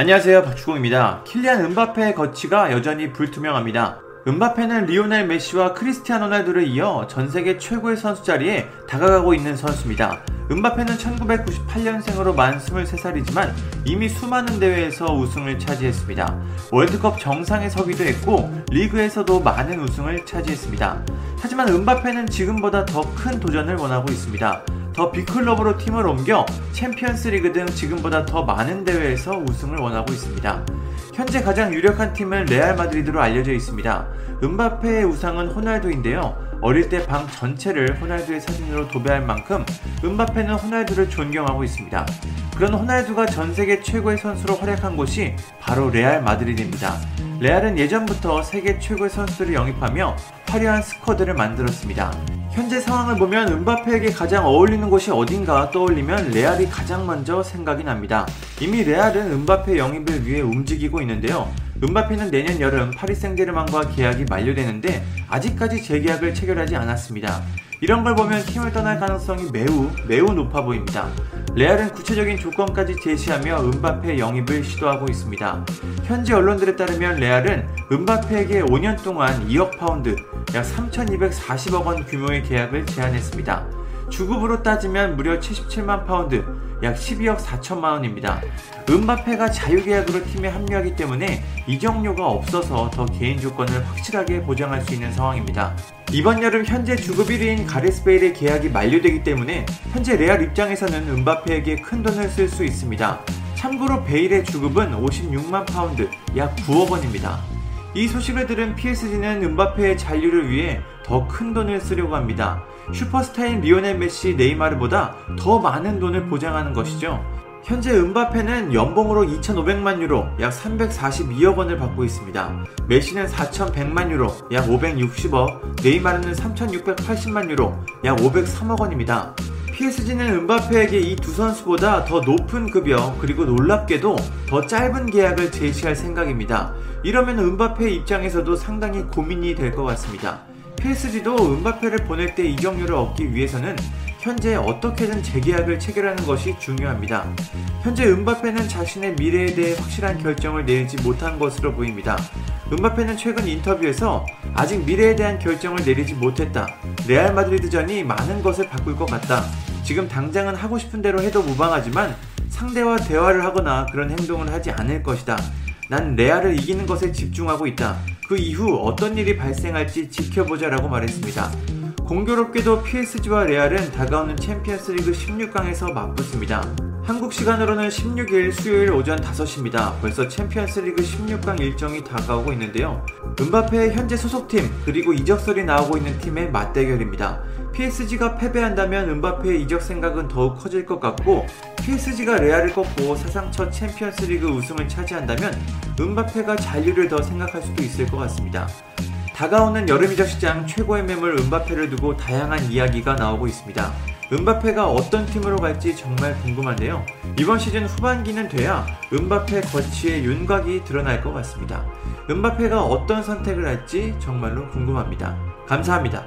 안녕하세요 박주공입니다. 킬리안 은바페의 거치가 여전히 불투명합니다. 은바페는 리오넬 메시와 크리스티아노 호날두를 이어 전 세계 최고의 선수 자리에 다가가고 있는 선수입니다. 은바페는 1998년생으로 만 23살이지만 이미 수많은 대회에서 우승을 차지했습니다. 월드컵 정상에 서기도 했고 리그에서도 많은 우승을 차지했습니다. 하지만 은바페는 지금보다 더 큰 도전을 원하고 있습니다. 더 빅클럽으로 팀을 옮겨 챔피언스 리그 등 지금보다 더 많은 대회에서 우승을 원하고 있습니다. 현재 가장 유력한 팀은 레알 마드리드로 알려져 있습니다. 음바페의 우상은 호날두인데요. 어릴 때 방 전체를 호날두의 사진으로 도배할 만큼 음바페는 호날두를 존경하고 있습니다. 그런 호날두가 전 세계 최고의 선수로 활약한 곳이 바로 레알 마드리드입니다. 레알은 예전부터 세계 최고의 선수들을 영입하며 화려한 스쿼드를 만들었습니다. 현재 상황을 보면 음바페에게 가장 어울리는 곳이 어딘가 떠올리면 레알이 가장 먼저 생각이 납니다. 이미 레알은 음바페 영입을 위해 움직이고 있는데요. 음바페는 내년 여름 파리 생제르맹과 계약이 만료되는데 아직까지 재계약을 체결하지 않았습니다. 이런 걸 보면 팀을 떠날 가능성이 매우 매우 높아 보입니다. 레알은 구체적인 조건까지 제시하며 음바페 영입을 시도하고 있습니다. 현지 언론들에 따르면 레알은 음바페에게 5년 동안 2억 파운드, 약 3,240억 원 규모의 계약을 제안했습니다. 주급으로 따지면 무려 77만 파운드, 약 12억 4천만 원입니다. 음바페가 자유계약으로 팀에 합류하기 때문에 이적료가 없어서 더 개인 조건을 확실하게 보장할 수 있는 상황입니다. 이번 여름 현재 주급 1위인 가레스 베일의 계약이 만료되기 때문에 현재 레알 입장에서는 음바페에게 큰 돈을 쓸 수 있습니다. 참고로 베일의 주급은 56만 파운드, 약 9억 원입니다. 이 소식을 들은 PSG는 음바페의 잔류를 위해 더 큰 돈을 쓰려고 합니다. 슈퍼스타인 리오넬 메시, 네이마르보다 더 많은 돈을 보장하는 것이죠. 현재 음바페는 연봉으로 2,500만 유로, 약 342억 원을 받고 있습니다. 메시는 4,100만 유로, 약 560억, 네이마르는 3,680만 유로, 약 503억 원입니다. PSG는 음바페에게 이 두 선수보다 더 높은 급여 그리고 놀랍게도 더 짧은 계약을 제시할 생각입니다. 이러면 은바페 입장에서도 상당히 고민이 될 것 같습니다. PSG도 은바페를 보낼 때 이적료를 얻기 위해서는 현재 어떻게든 재계약을 체결하는 것이 중요합니다. 현재 은바페는 자신의 미래에 대해 확실한 결정을 내리지 못한 것으로 보입니다. 은바페는 최근 인터뷰에서 아직 미래에 대한 결정을 내리지 못했다. 레알 마드리드전이 많은 것을 바꿀 것 같다. 지금 당장은 하고 싶은 대로 해도 무방하지만 상대와 대화를 하거나 그런 행동을 하지 않을 것이다. 난 레알을 이기는 것에 집중하고 있다. 그 이후 어떤 일이 발생할지 지켜보자라고 말했습니다. 공교롭게도 PSG와 레알은 다가오는 챔피언스 리그 16강에서 맞붙습니다. 한국 시간으로는 16일 수요일 오전 5시입니다. 벌써 챔피언스 리그 16강 일정이 다가오고 있는데요. 음바페의 현재 소속팀 그리고 이적설이 나오고 있는 팀의 맞대결입니다. PSG가 패배한다면 음바페의 이적 생각은 더욱 커질 것 같고 PSG가 레알을 꺾고 사상 첫 챔피언스 리그 우승을 차지한다면 음바페가 잔류를 더 생각할 수도 있을 것 같습니다. 다가오는 여름 이적 시장 최고의 매물 음바페를 두고 다양한 이야기가 나오고 있습니다. 음바페가 어떤 팀으로 갈지 정말 궁금한데요. 이번 시즌 후반기는 돼야 음바페 거취의 윤곽이 드러날 것 같습니다. 음바페가 어떤 선택을 할지 정말로 궁금합니다. 감사합니다.